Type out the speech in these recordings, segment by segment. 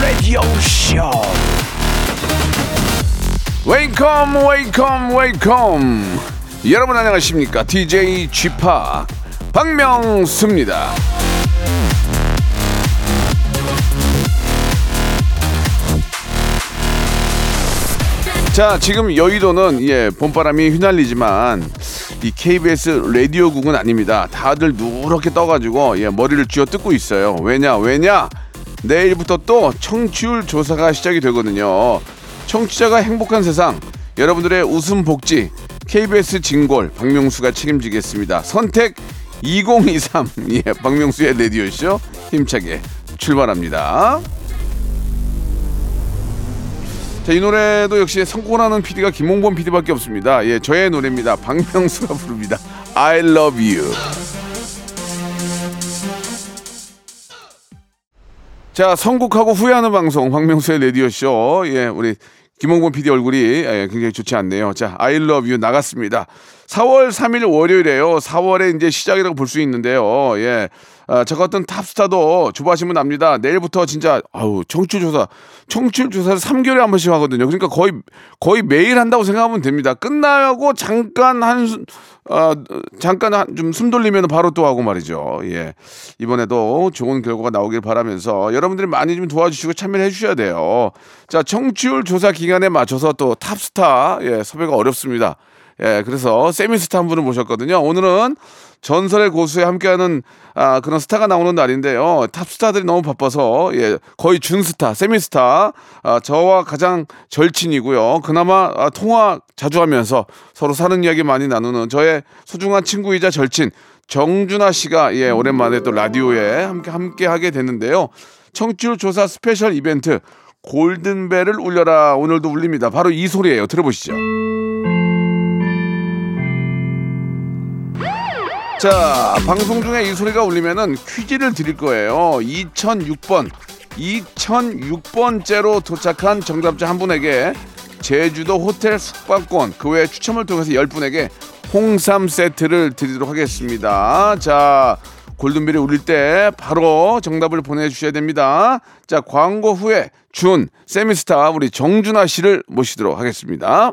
Radio Show. Welcome, welcome, welcome. 여러분 안녕하십니까? DJ p 박명수입니다. 자, 지금 여의도는 예, 봄바람이 휘날리지만 이 KBS 라디오국은 아닙니다. 다들 누렇게 떠가지고 예, 머리를 쥐어 뜯고 있어요. 왜냐, 왜냐? 내일부터 또 청취율 조사가 시작이 되거든요. 청취자가 행복한 세상, 여러분들의 웃음 복지, KBS 진골 박명수가 책임지겠습니다. 선택 2023, 예, 박명수의 라디오쇼 힘차게 출발합니다. 자, 이 노래도 역시 성공하는 PD가 김홍범 PD밖에 없습니다. 예, 저의 노래입니다. 박명수가 부릅니다. I love you. 자, 선곡하고 후회하는 방송 박명수의 라디오 쇼. 예, 우리 김홍범 PD 얼굴이 예, 굉장히 좋지 않네요. 자, I love you 나갔습니다. 4월 3일 월요일에요. 4월의 이제 시작이라고 볼 수 있는데요. 예. 아, 저 같은 탑스타도 주부하시면 압니다. 내일부터 진짜 아우 청취율 조사, 청취율 조사를 3개월에 한 번씩 하거든요. 그러니까 거의 거의 매일 한다고 생각하면 됩니다. 끝나고 잠깐 한 수- 어, 잠깐 한, 좀숨 돌리면 바로 또 하고 말이죠. 예. 이번에도 좋은 결과가 나오길 바라면서 여러분들이 많이 좀 도와주시고 참여를 해주셔야 돼요. 자, 청취율 조사 기간에 맞춰서 또 탑스타, 예, 섭외가 어렵습니다. 예, 그래서 세미스타 한 분을 모셨거든요. 오늘은 전설의 고수에 함께하는 아, 그런 스타가 나오는 날인데요. 탑스타들이 너무 바빠서 예, 거의 준스타, 세미스타 아, 저와 가장 절친이고요. 그나마 아, 통화 자주 하면서 서로 사는 이야기 많이 나누는 저의 소중한 친구이자 절친 정준하 씨가 예, 오랜만에 또 라디오에 함께 함께 하게 됐는데요. 청취율 조사 스페셜 이벤트 골든벨을 울려라 오늘도 울립니다. 바로 이 소리예요. 들어보시죠. 자, 방송 중에 이 소리가 울리면은 퀴즈를 드릴 거예요. 2006번, 2006번째로 도착한 정답자 한 분에게 제주도 호텔 숙박권, 그 외 추첨을 통해서 10분에게 홍삼 세트를 드리도록 하겠습니다. 자, 골든벨이 울릴 때 바로 정답을 보내주셔야 됩니다. 자, 광고 후에 준, 세미스타 우리 정준하 씨를 모시도록 하겠습니다.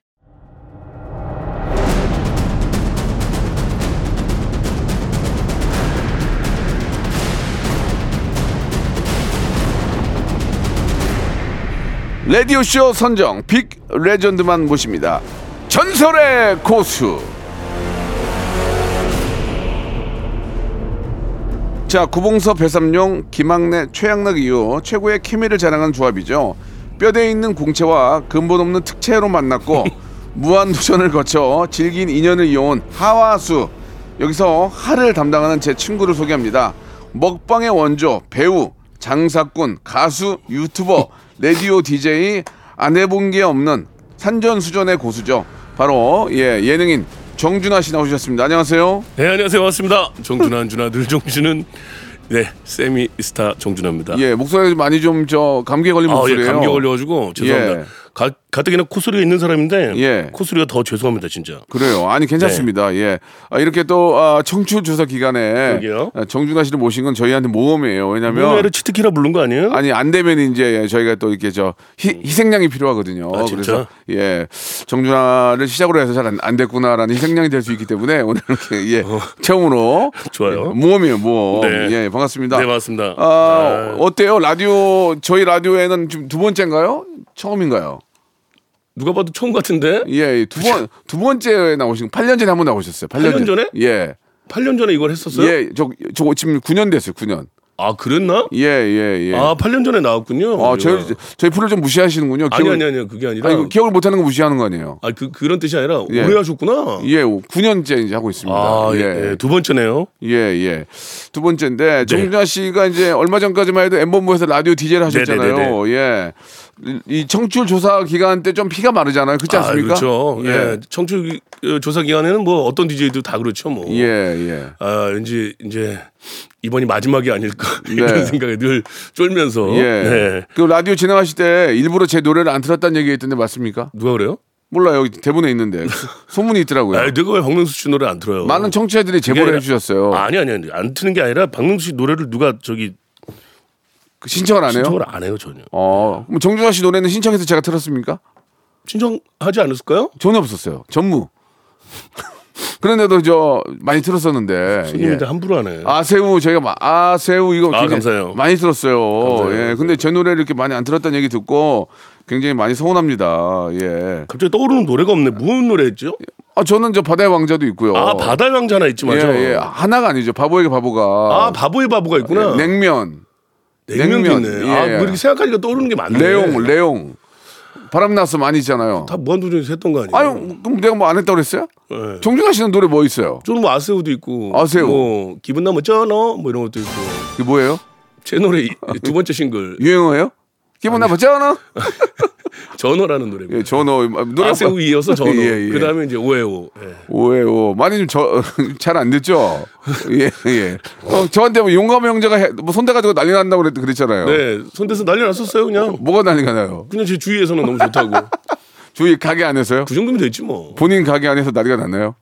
라디오쇼 선정 빅 레전드만 모십니다. 전설의 고수. 자, 구봉서 배삼룡, 김학래, 최양락 이후 최고의 케미를 자랑한 조합이죠. 뼈대에 있는 공채와 근본 없는 특채로 만났고 무한도전을 거쳐 질긴 인연을 이어온 하와수. 여기서 하를 담당하는 제 친구를 소개합니다. 먹방의 원조, 배우, 장사꾼, 가수, 유튜버, 라디오 DJ 안 해본 게 없는 산전수전의 고수죠. 바로 예 예능인 정준하 씨 나오셨습니다. 안녕하세요. 네 안녕하세요 반갑습니다. 정준하 준하 늘 정신은 네 세미 스타 정준하입니다. 예 목소리가 좀 많이 좀 저 감기에 걸린 아, 예, 목소리예요. 감기 걸려가지고 죄송합니다. 예. 가, 가뜩이나 코소리가 있는 사람인데 예. 코소리가 더 죄송합니다 진짜. 그래요. 아니 괜찮습니다. 예. 아, 이렇게 또 아, 청취율 조사 기간에 네. 그러게요. 아, 정준하 씨를 모신 건 저희한테 모험이에요. 왜냐면 노래를 치트키라 부른 거 아니에요? 아니 안 되면 이제 저희가 또 이렇게 저 희, 희생양이 필요하거든요. 아? 그래서 예 정준하를 시작으로 해서 잘안 됐구나라는 희생양이 될 수 있기 때문에 오늘 이렇게 예 처음으로 좋아요. 예, 모험이에요 모험. 네. 예 반갑습니다. 네 맞습니다. 아, 아, 어때요 라디오 저희 라디오에는 지금 두 번째인가요? 처음인가요? 누가 봐도 처음 같은데 예, 두 번, 두 번째 나오신, 8년 전에 한 번 나오셨어요. 8년, 8년 전에? 예. 8년 전에 이걸 했었어요. 예, 저, 저 지금 9년 됐어요, 9년. 아 그랬나? 예, 예, 예. 아 8년 전에 나왔군요. 아, 저희 저희 프로 좀 무시하시는군요. 아니 기억을- 아니 아니 그게 아니라 아니, 그 기억을 못 하는 거 무시하는 거 아니에요. 아, 그 그런 뜻이 아니라 예. 오해하셨구나. 예, 9년째 이제 하고 있습니다. 아, 예. 예. 예. 두 번째네요. 예, 예. 두 번째인데 정준하 씨가 이제 얼마 전까지만 해도 엠본부에서 라디오 DJ를 하셨잖아요. 네네네네. 예. 이- 이 청취율 조사 기간 때 좀 피가 마르잖아요. 그렇지 아, 않습니까? 그렇죠. 예. 예. 청취 어, 조사 기간에는 뭐 어떤 DJ도 다 그렇죠, 뭐. 예, 예. 아, 왠지 이제 이번이 마지막이 아닐까 네. 이런 생각이 늘 쫄면서. 예. 네. 그 라디오 진행하실 때 일부러 제 노래를 안 틀었다는 얘기 있던데 맞습니까? 누가 그래요? 몰라요. 대본에 있는데. 소문이 있더라고요. 아, 내가 왜 박명수 씨 노래 안 틀어요? 많은 청취자들이 제보를 그게 해 주셨어요. 아니 아니 아니 안 트는 게 아니라 박명수 씨 노래를 누가 저기 그 신청을 안 해요? 신청을 안 해요 전혀. 어. 그럼 정준하 씨 노래는 신청해서 제가 틀었습니까? 신청하지 않았을까요? 전혀 없었어요. 전무. 그런데도 저 많이 들었었는데. 손님들 예. 함부로 하네. 아새우 저희가 마- 아새우 이거 아, 감사해요. 많이 들었어요. 감사해요. 예. 근데 제 노래를 이렇게 많이 안 들었다는 얘기 듣고 굉장히 많이 서운합니다. 예. 갑자기 떠오르는 노래가 없네. 무슨 노래였죠? 아 저는 저 바다의 왕자도 있고요. 아 바다의 왕자 하나 있지 맞아. 예, 예. 하나가 아니죠. 바보에게 바보가. 아 바보의 바보가 있구나. 예, 냉면. 냉면도 냉면. 있네. 예. 아 그렇게 생각하니까 떠오르는 게 많네. 레옹, 레옹. 바람 났어 많이 있잖아요. 다 무한도전에서 했던 거 아니에요? 아유, 그럼 내가 뭐 안 했다고 그랬어요? 예. 정준하 씨는 노래 뭐 있어요? 저는 뭐 아새우도 있고. 아새우. 뭐 기분 나면 쩌너 뭐 이런 것도 있고. 그게 뭐예요? 제 노래 이- 두 번째 싱글 유행어예요? 기분 나쁘잖아. 전어라는 노래입니다. 예, 전어 노래 아새우 이어서 전어. 예, 예. 그다음에 이제 오해오. 예. 오해요. 많이 좀 잘안 됐죠. 예, 예. 어, 저한테 뭐 용감 형제가 해- 뭐 손대 가지고 난리 난다고 그랬, 그랬잖아요. 네, 손대서 난리 났었어요 그냥. 뭐가 난리가 나요? 그냥 제 주위에서는 너무 좋다고. 주위 가게 안에서요? 그 정도면 됐지 뭐. 본인 가게 안에서 난리가 났나요?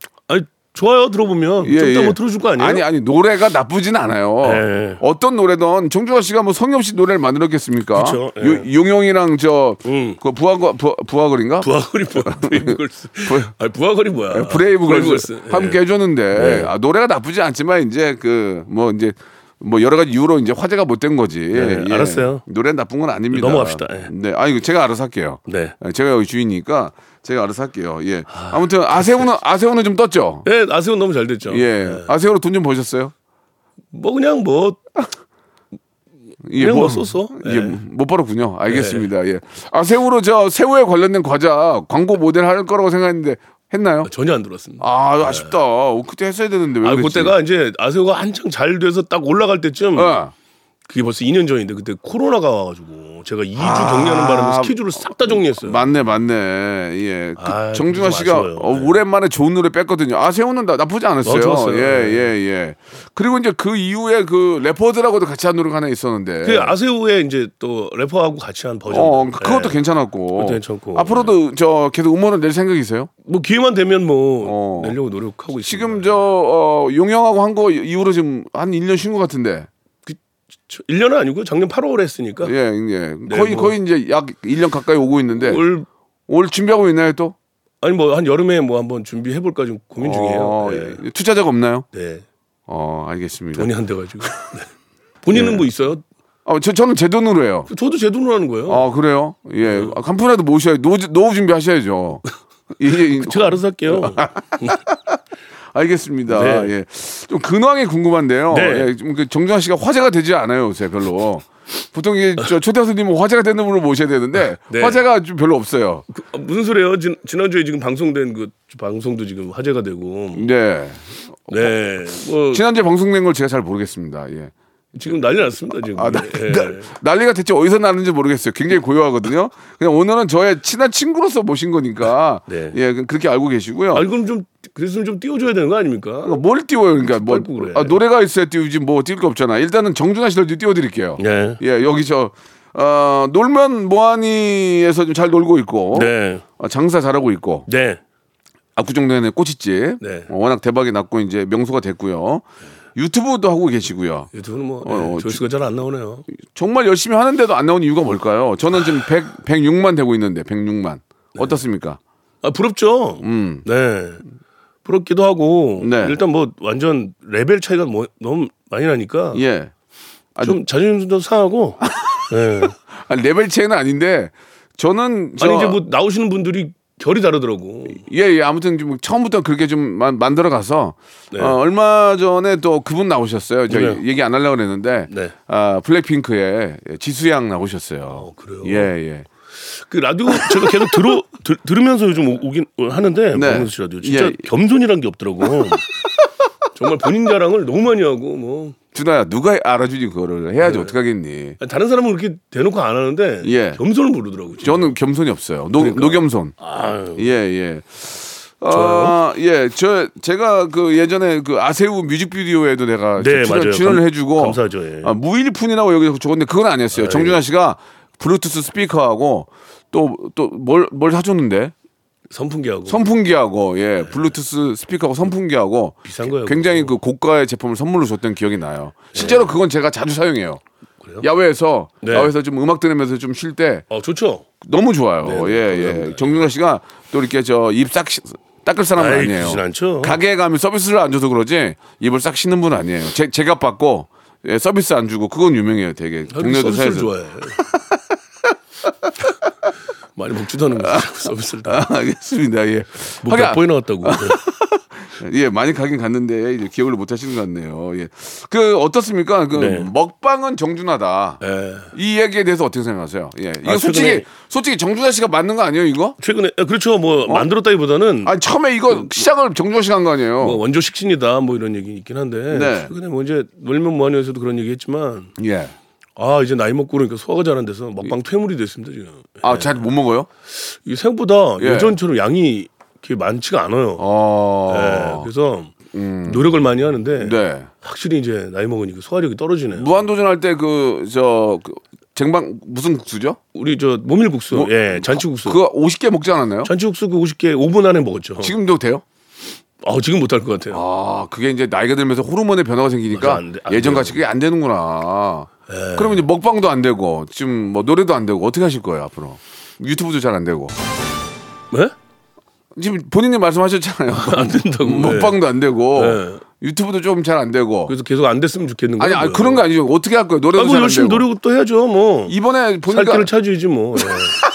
좋아요 들어보면 좀 이따 뭐 들어줄 거 아니에요? 아니 아니 노래가 나쁘진 않아요. 네. 어떤 노래든 정준하 씨가 뭐 성의 없이 노래를 만들었겠습니까? 그쵸, 예. 요- 용용이랑 저 음. 그 부하거 부, 부하거리인가? 부하거리 뭐야? 브레이브걸스. 부하거리 뭐야? 브레이브걸스 함께 예. 해줬는데 네. 아, 노래가 나쁘지 않지만 이제 그 뭐 이제 뭐 여러 가지 이유로 이제 화제가 못 된 거지. 네, 알았어요. 노래는 나쁜 건 아닙니다. 넘어갑시다. 예. 네, 아니 제가 알아서 할게요. 네. 예, 제가 여기 주인이니까 제가 알아서 할게요. 예. 아무튼 아세우는 아세우는 좀 떴죠. 네, 아세훈 너무 잘 됐죠. 예. 네. 아세우로 돈 좀 버셨어요? 뭐 그냥 뭐 예, 그냥 뭐 썼어. 예, 예. 못 벌었군요. 알겠습니다. 예. 아세우로 저 새우에 관련된 과자 광고 모델 할 거라고 생각했는데 했나요? 전혀 안 들었습니다. 아, 아쉽다. 어, 그때 했어야 되는데 왜 아, 그랬지? 그때가 이제 아세호가 한창 잘 돼서 딱 올라갈 때쯤 어. 그게 벌써 2년 전인데 그때 코로나가 와가지고 제가 2주 아. 격리하는 바람에 스케줄을 싹 다 정리했어요. 맞네, 맞네. 예. 그 아, 정준하 좀 씨가. 어, 네. 오랜만에 좋은 노래 뺐거든요. 아, 세우는 나, 나쁘지 않았어요. 어. 예, 네. 예, 예. 그리고 이제 그 이후에 그 래퍼들하고도 같이 한 노래가 하나 있었는데. 그 아세호의 이제 또 래퍼하고 같이 한 버전. 어, 그것도 네. 괜찮았고. 그것도 괜찮고. 앞으로도 저 계속 음원을 낼 생각이세요? 뭐 기회만 되면 뭐 어. 내려고 노력하고 있습니다. 지금 저 어, 용영하고 한 거 이후로 지금 한 1년 쉰 것 같은데. 1년은 아니고 작년 8월에 했으니까 예, 예. 거의 뭐. 거의 이제 약 1년 가까이 오고 있는데 올, 올 준비하고 있나요, 또? 아니 뭐 한 여름에 뭐 한번 준비해 볼까 지금 고민 중이에요. 어, 네. 예. 투자자가 없나요? 네. 어, 알겠습니다. 돈이 안 돼 가지고. 네. 본인은 예. 뭐 있어요? 어, 저, 저는 제 돈으로 해요. 저도 제 돈으로 하는 거예요. 아, 그래요? 예. 네. 아, 간판이라도 모셔야, 노, 노후 준비하셔야죠. 예, 제가 알아서 할게요. 알겠습니다. 네. 예. 좀 근황이 궁금한데요. 네. 예, 좀그 정준하 씨가 화제가 되지 않아요, 요새 별로. 보통 이게 저 초대 손님은 화제가 되는 분을 모셔야 되는데 네. 화제가 좀 별로 없어요. 그, 아, 무슨 소리예요? 지, 지난주에 지금 방송된 그 방송도 지금 화제가 되고. 네. 네. 뭐 지난주에 방송된 걸 제가 잘 모르겠습니다. 예. 지금 난리 났습니다, 지금. 아, 나, 예. 나- 난리가 대체 어디서 나는지 모르겠어요. 굉장히 고요하거든요. 그냥 오늘은 저의 친한 친구로서 모신 거니까 네. 예, 그- 그렇게 알고 계시고요. 아, 그럼 좀 그랬으면 좀 띄워줘야 되는 거 아닙니까? 그러니까 뭘 띄워요? 그러니까 뭐 그래. 아, 노래가 있어야 띄우지 뭐 띄울 거 없잖아. 일단은 정준하 씨를 띄워드릴게요. 네. 예, 여기 저 어, 놀면 뭐하니에서 좀 잘 놀고 있고 네. 어, 장사 잘하고 있고 네. 압구정동에 꼬치집 네. 어, 워낙 대박이 났고 이제 명소가 됐고요. 유튜브도 하고 계시고요. 유튜브는 뭐 어, 네, 조회수가 잘 안 나오네요. 정말 열심히 하는데도 안 나오는 이유가 뭘까요? 저는 지금 100, 106만 되고 있는데 106만 어떻습니까? 아 부럽죠. 음. 네. 부럽기도 하고 네. 일단 뭐 완전 레벨 차이가 뭐, 너무 많이 나니까 예. 아, 좀 자존심도 상하고. 네. 아니, 레벨 차이는 아닌데 저는 저 아니 이제 뭐 나오시는 분들이 결이 다르더라고. 예, 예. 아무튼 좀 처음부터 그렇게 좀 만, 만들어 가서 네. 어, 얼마 전에 또 그분 나오셨어요. 저 네. 얘기 안 하려고 그랬는데 네. 아, 블랙핑크의 지수양 나오셨어요. 그래요? 예, 예. 그 라디오 제가 계속 들어 들, 들으면서 요즘 오- 오긴 하는데 네. 박명수 씨 라디오 진짜 예. 겸손이란 게 없더라고. 정말 본인 자랑을 너무 많이 하고 뭐 준하야, 누가 알아주니 그거를 해야지 네. 어떡하겠니? 다른 사람은 그렇게 대놓고 안 하는데 예. 겸손을 모르더라고. 진짜. 저는 겸손이 없어요. no, 그러니까. no겸손. 아유, 예, 예. 어, 예, 저 제가 그 예전에 그 아세우 뮤직비디오에도 내가 네, 출연. 출연을 감- 해주고 감사하죠, 예. 아, 무일푼이라고 여기서 적었는데 그건 아니었어요. 아, 정준하 예. 씨가 블루투스 스피커하고 또 또 뭘뭘 사줬는데 선풍기하고 선풍기하고 예 블루투스 스피커하고 선풍기하고 네. 비싼 거예요, 굉장히. 그 고가의 제품을 선물로 줬던 기억이 나요. 실제로 그건 제가 자주 사용해요. 그래요? 야외에서 네. 야외에서 좀 음악 들으면서 좀 쉴 때 어 좋죠. 너무 좋아요. 네, 예, 예. 감사합니다. 정준하 씨가 또 이렇게 저 입 싹 닦을 사람은 아이, 아니에요. 그러진 않죠. 가게에 가면 서비스를 안 줘서 그러지 입을 싹 씻는 분은 아니에요. 제, 제값 받고 예, 서비스 안 주고 그건 유명해요. 되게 동네도 서비스를 사에서. 좋아해. 많이 먹지도 않은 거 서비스를 다. 아, 알겠습니다. 예. 뭐몇 번이 나왔다고. 예, 많이 가긴 갔는데 이제 기억을 못 하시는 것 같네요. 예. 그 어떻습니까? 그 네. 먹방은 정준하다. 예. 이 얘기에 대해서 어떻게 생각하세요? 예. 이거 아, 솔직히 솔직히 정준하 씨가 맞는 거 아니에요, 이거? 최근에 아, 그렇죠. 뭐 만들었다기보다는 아니 처음에 이거 시작을 정준하 씨가 한 거 아니에요? 뭐 원조 식신이다 뭐 이런 얘기 있긴 한데 네. 최근에 뭐 이제 놀면 뭐하니에서도 그런 얘기 했지만 예. 아 이제 나이 먹고 그러니까 소화가 잘 안 돼서 먹방 퇴물이 됐습니다 지금. 아, 잘 못 먹어요? 이게 생각보다 예. 예전처럼 양이 그렇게 많지가 않아요. 어. 예, 그래서 노력을 많이 하는데 네. 확실히 이제 나이 먹으니까 소화력이 떨어지네요. 무한도전 할 때 그저 쟁반 무슨 국수죠? 우리 저 모밀국수, 뭐- 예, 잔치국수. 그거 50개 먹지 않았나요? 잔치국수 그 50개 5분 안에 먹었죠. 지금도 돼요? 아, 지금 못할 것 같아요. 아, 그게 이제 나이가 들면서 호르몬의 변화가 생기니까 맞아, 안 돼- 안 예전. 같이 그게 안 되는구나. 예. 그러면 이제 먹방도 안 되고 지금 뭐 노래도 안 되고 어떻게 하실 거예요 앞으로? 유튜브도 잘 안 되고 네? 지금 본인이 말씀하셨잖아요. 안 된다고. 먹방도 안 되고 네. 유튜브도 좀 잘 안 되고. 그래서 계속 안 됐으면 좋겠는 아니, 거예요. 아니 그런 거 아니죠. 어떻게 할 거예요? 노래도 아, 뭐 열심히 되고. 노력도 해야죠. 뭐 이번에 보니까 살 길을 찾아야지 뭐.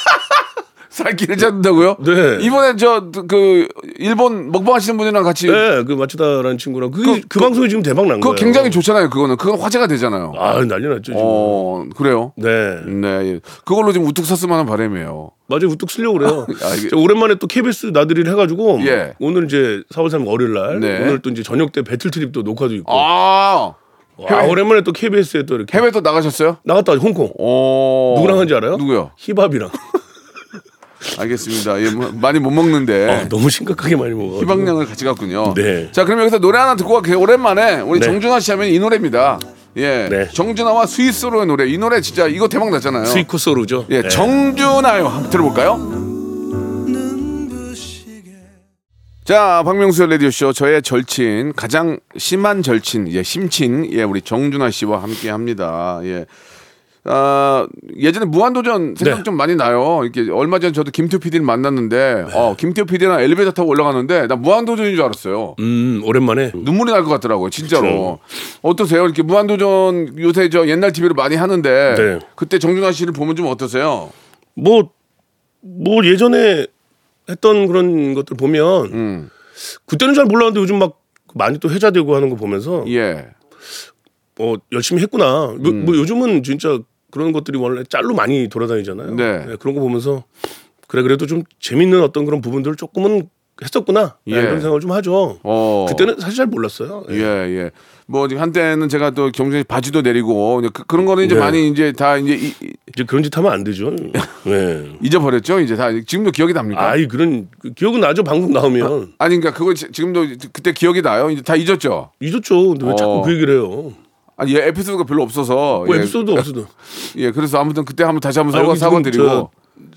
예. 살길을 찾는다고요? 네. 이번에 저 그 일본 먹방 하시는 분이랑 같이 네, 그 마치다라는 친구랑 그, 그- 그, 방송이 지금 대박 난 거예요. 굉장히 좋잖아요. 그거는 그건 화제가 되잖아요. 아 난리 났죠 지금. 어 그래요? 네, 네, 예. 그걸로 좀 우뚝 섰으면 하는 바람이에요. 맞아요. 우뚝 쓰려고 그래요. 아, 이게- 오랜만에 또 KBS 나들이를 해가지고 예. 오늘 이제 4월 3일 월요일 날 네. 오늘 또 이제 저녁 때 배틀 트립도 녹화도 있고. 아 와, 해외- 오랜만에 또 KBS에 또 이렇게 해외 또 나가셨어요? 나갔다 홍콩. 어 누구랑 한지 알아요? 누구요? 힙합이랑. 알겠습니다. 예, 뭐, 많이 못 먹는데 아, 너무 심각하게 많이 먹어. 희망량을 같이 갔군요. 네. 자, 그럼 여기서 노래 하나 듣고 갈게요. 오랜만에 우리 네. 정준하 씨 하면 이 노래입니다. 예, 네. 정준하와 스위스로의 노래. 이 노래 진짜 이거 대박 났잖아요. 스위코소루죠. 예, 네. 정준하요. 한번 들어볼까요? 자, 박명수의 라디오쇼 저의 절친, 가장 심한 절친, 예, 심친, 예, 우리 정준하 씨와 함께 합니다. 예. 아, 예전에 무한도전 생각 네. 좀 많이 나요. 이렇게 얼마 전에 저도 김태호 PD를 만났는데, 어, 김태호 PD랑 엘리베이터 타고 올라가는데, 나 무한도전인 줄 알았어요. 음 오랜만에. 눈물이 날 것 같더라고요, 진짜로. 어떠세요? 이렇게 무한도전 요새 저 옛날 TV로 많이 하는데, 네. 그때 정준하 씨를 보면 좀 어떠세요? 뭐, 뭐 예전에 했던 그런 것들 보면 음, 그때는 잘 몰랐는데 요즘 막 많이 또 회자되고 하는 거 보면서 예. 어 열심히 했구나. 뭐, 뭐 요즘은 진짜 그런 것들이 원래 짤로 많이 돌아다니잖아요. 네. 그런 거 보면서 그래 그래도 좀 재밌는 어떤 그런 부분들을 조금은 했었구나. 네, 예. 이런 생각을 좀 하죠. 어. 그때는 사실 잘 몰랐어요. 예, 예. 뭐 지금 한때는 제가 또 경쟁이 바지도 내리고 그, 런 거는 이제 네. 많이 이제 다 이제 이, 이- 이제 그런 짓 하면 안 되죠. 네. 잊어버렸죠. 이제 다 지금도 기억이 납니까? 아이 그런 그 기억은 나죠. 방송 나오면 아 니 그러니까 그거 지- 지금도 그때 기억이 나요. 이제 다 잊었죠. 잊었죠. 근데 왜 어. 자꾸 그 얘기를 해요? 아니 예, 에피소드가 별로 없어서 뭐 예, 에피소드 없어도. 예, 그래서 아무튼 그때 한번 다시 한번 아, 사과 사과 드리고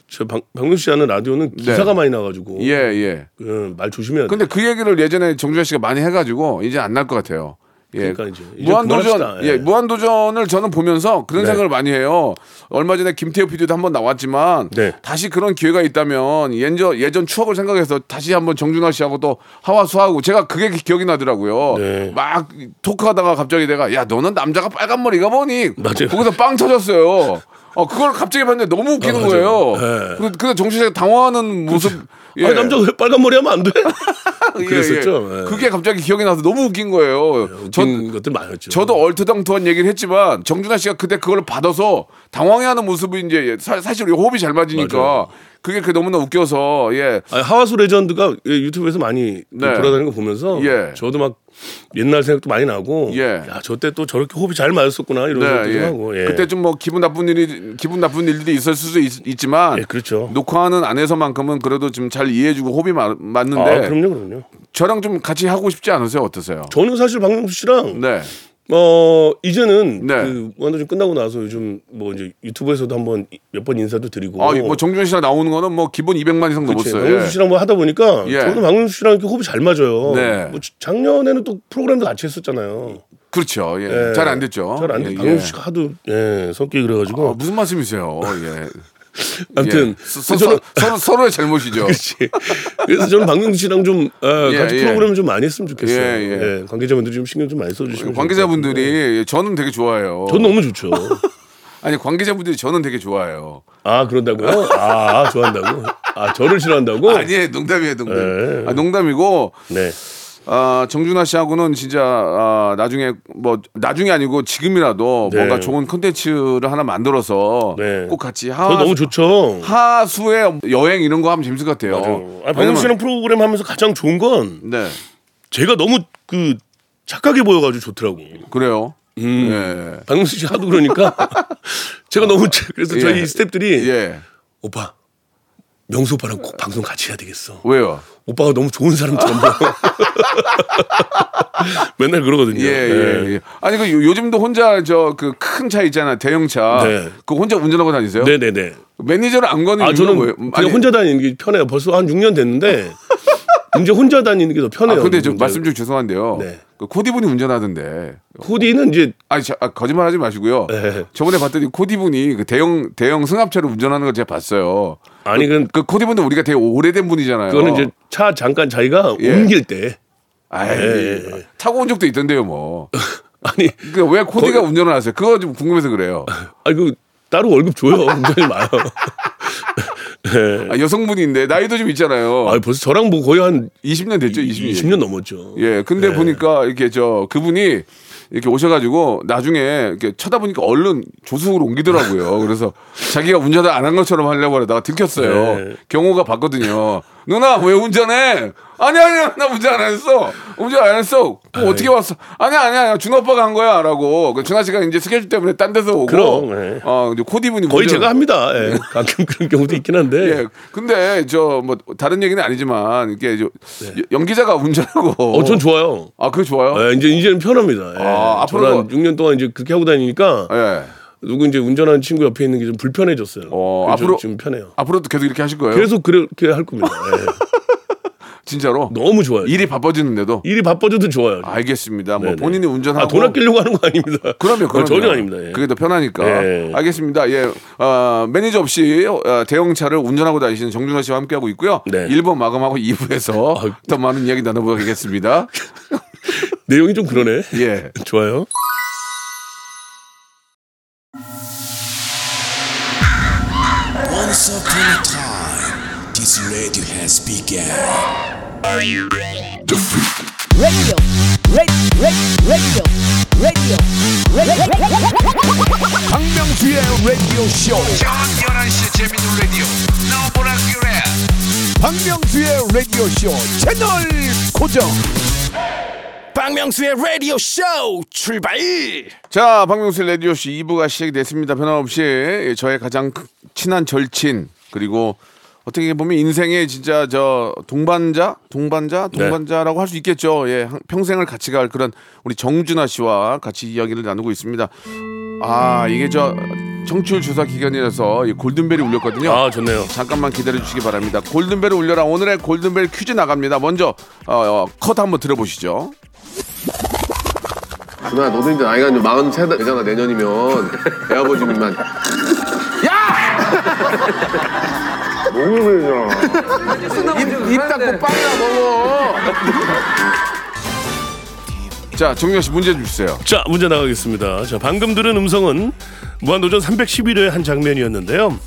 저 박, 박명수 씨 하는 라디오는 기사가 많이 나가지고 예, 예. 예, 말 조심해야 돼. 근데 그 얘기를 예전에 정준하 씨가 많이 해가지고 이제 안 날 것 같아요. 예. 그러니까 무한도전. 예. 예. 무한도전을 저는 보면서 그런 네. 생각을 많이 해요. 얼마 전에 김태호 PD도 한번 나왔지만 네. 다시 그런 기회가 있다면 예전 예전 추억을 생각해서 다시 한번 정준하 씨하고 또 하와수하고 제가 그게 기억이 나더라고요. 네. 막 토크하다가 갑자기 내가 야 너는 남자가 빨간 머리가 뭐니? 맞아요. 거기서 빵 터졌어요. 어 그걸 갑자기 봤는데 너무 웃기는 아. 거예요. 네. 그- 근데 정신 씨가 당황하는 모습. 예. 아니 남자 왜 빨간 머리 하면 안 돼? 예, 그랬었죠. 예. 예. 그게 갑자기 기억이 나서 너무 웃긴 거예요. 전 웃긴 것들 많았죠. 저도 얼토당토한 얘기를 했지만 정준하 씨가 그때 그걸 받아서 당황해하는 모습이 이제 사, 사실 호흡이 잘 맞으니까 맞아요. 그게 그 너무나 웃겨서 예 아니, 하와수 레전드가 예, 유튜브에서 많이 네. 돌아다니는 거 보면서 예. 저도 막 옛날 생각도 많이 나고 예. 야 저때 또 저렇게 호흡이 잘 맞았었구나 이런 생각도 좀 하고 예. 그때 좀 뭐 기분 나쁜 일이 기분 나쁜 일들이 있을 수도 있, 지만 예, 그렇죠. 녹화하는 안에서만큼은 그래도 좀 잘 이해해 주고 호흡이 마- 맞는데 아 그럼요 그럼요. 저랑 좀 같이 하고 싶지 않으세요? 어떠세요? 저는 사실 박명수 씨랑 네. 어 이제는 네. 그 무한도전 끝나고 나서 요즘 뭐 이제 유튜브에서도 한번 몇 번 인사도 드리고 아, 뭐 정준하 씨랑 나오는 거는 뭐 기본 200만 이상 그치. 넘었어요. 박명수 예. 씨랑 뭐 하다 보니까 예. 저도 박명수 씨랑 이렇게 호흡이 잘 맞아요. 네. 뭐 작년에는 또 프로그램도 같이 했었잖아요. 그렇죠. 예. 잘안 됐죠. 잘안 됐. 예, 박명수 예. 씨가 하도 예 성격이 그래가지고 아, 무슨 말씀이세요? 예. 아무튼 예. 서, 서, 저는 서로 서로의 잘못이죠. 그렇지. 그래서 저는 박명수 씨랑 좀 어, 예, 같이 예. 프로그램을 좀 많이 했으면 좋겠어요. 예, 예. 예, 관계자분들이 좀 신경 좀 많이 써주시면 관계자분들이 저는 되게 좋아해요. 전 너무 좋죠. 아니 관계자분들이 저는 되게 좋아해요. 아 그런다고요? 아, 아, 좋아한다고? 아 저를 싫어한다고? 아니에요, 농담이에요, 농담. 예. 아, 농담이고 네. 아, 정준하 씨하고는 진짜 아, 나중에 뭐 나중에 아니고 지금이라도 네. 뭔가 좋은 콘텐츠를 하나 만들어서 네. 꼭 같이 저하 너무 좋죠. 하수의 여행 이런 거 하면 재밌을 것 같아요. 아, 박명수 씨랑 프로그램 하면서 가장 좋은 건 네, 제가 너무 그 착하게 보여가지고 좋더라고. 그래요. 음. 예. 박명수 씨 하도 그러니까 제가 너무 착- 그래서 예. 저희 스태프들이 예. 오빠 명수 오빠랑 꼭 방송 같이 해야 되겠어. 왜요? 오빠가 너무 좋은 사람처럼 보여. 맨날 그러거든요. 예, 예, 예. 아니 그 요- 요즘도 혼자 저 그 큰 차 있잖아 대형차. 네. 그 혼자 운전하고 다니세요? 네네네. 매니저를 안 거는 아 이유는 저는 뭐예요? 그냥 아니, 혼자 다니는 게 편해요. 벌써 한 6년 됐는데 이제 혼자 다니는 게 더 아 편해요. 근데 좀 이제 말씀 중 죄송한데요. 네. 그 코디분이 운전하던데. 코디는 이제 아니 자, 아, 거짓말하지 마시고요. 네. 저번에 봤더니 코디분이 그 대형 대형 승합차를 운전하는 걸 제가 봤어요. 아니 그 그 코디분도 우리가 되게 오래된 분이잖아요. 그거는 이제 차 잠깐 자기가 예. 옮길 때 아이, 예. 타고 온 적도 있던데요, 뭐. 아니 그왜 코디가 거의- 운전을 하세요? 그거 좀 궁금해서 그래요. 아니 그 따로 월급 줘요. 운전이 마요. 예. 아, 여성분인데 나이도 좀 있잖아요. 아 벌써 저랑 뭐 거의 한 20년 됐죠, 20년. 20년 넘었죠. 예, 근데 예. 보니까 이렇게 저 그분이 이렇게 오셔가지고 나중에 이렇게 쳐다보니까 얼른 조수석으로 옮기더라고요. 그래서 자기가 운전을 안 한 것처럼 하려고 하다가 들켰어요. 네. 경호가 봤거든요. 누나 왜 운전해? 아니 아니야 나 운전 안 했어. 운전 안 했어. 그럼 어떻게 왔어? 아니야 아니야 아니야. 준호 오빠가 한 거야라고. 그 준하 씨가 이제 스케줄 때문에 딴 데서 오고. 그럼, 네. 어 이제 코디 분이 거의 운전- 제가 합니다. 예. 가끔 그런 경우도 있긴 한데. 예. 근데 저 뭐 다른 얘기는 아니지만 이게 저 연기자가 운전하고. 어, 전 좋아요. 아, 그거 좋아요? 예, 이제 이제는 편합니다. 예. 아, 앞으로도- 한 6년 동안 이제 그렇게 하고 다니니까 예. 누구 이제 운전하는 친구 옆에 있는 게 좀 불편해졌어요. 어, 앞으로- 좀 편해요. 앞으로도 계속 이렇게 하실 거예요? 계속 그렇게 할 겁니다. 예. 진짜로? 너무 좋아요. 일이 바빠지는데도? 일이 바빠져도 좋아요. 알겠습니다. 뭐 네네. 본인이 운전하고. 아, 돈 아끼려고 하는 거 아닙니다. 어, 그러면 전혀 아닙니다. 예. 그게 더 편하니까. 예. 알겠습니다. 예, 어, 매니저 없이 어, 대형차를 운전하고 다니시는 정준하 씨와 함께하고 있고요. 네. 1번 마감하고 2부에서 아유. 더 많은 이야기 나눠보겠습니다. 내용이 좀 그러네. 예. 좋아요. Once upon a time, this radio has begun. radio, radio, radio, radio, radio. 박명수의 라디오 쇼 저녁 11시 재밌는 라디오 너보라 그래 박명수의 라디오 쇼 채널 고정 박명수의 라디오 쇼 출발! 자, 박명수의 라디오 쇼 2부가 시작이 됐습니다. 변함없이 예, 저의 가장 크- 친한 절친 그리고 어떻게 보면 인생의 진짜 저 동반자, 동반자, 네. 동반자라고 할수 있겠죠. 예, 한- 평생을 같이 갈 그런 우리 정준하 씨와 같이 이야기를 나누고 있습니다. 아, 이게 저 청취율 조사 기간이라서 이 골든벨이 울렸거든요. 아, 좋네요. 잠깐만 기다려 주시기 바랍니다. 골든벨을 울려라. 오늘의 골든벨 퀴즈 나갑니다. 먼저 어, 어, 컷 한번 들어보시죠. 준아 너도 이제 나이가 이제 43 되잖아 내년이면 애 아버지만 야! 너무 유명해잖아 입, 입 닫고 빵이나 먹어 자, 정준하 씨 문제 주세요. 자 문제 나가겠습니다. 자 방금 들은 음성은 무한도전 311회 한 장면이었는데요.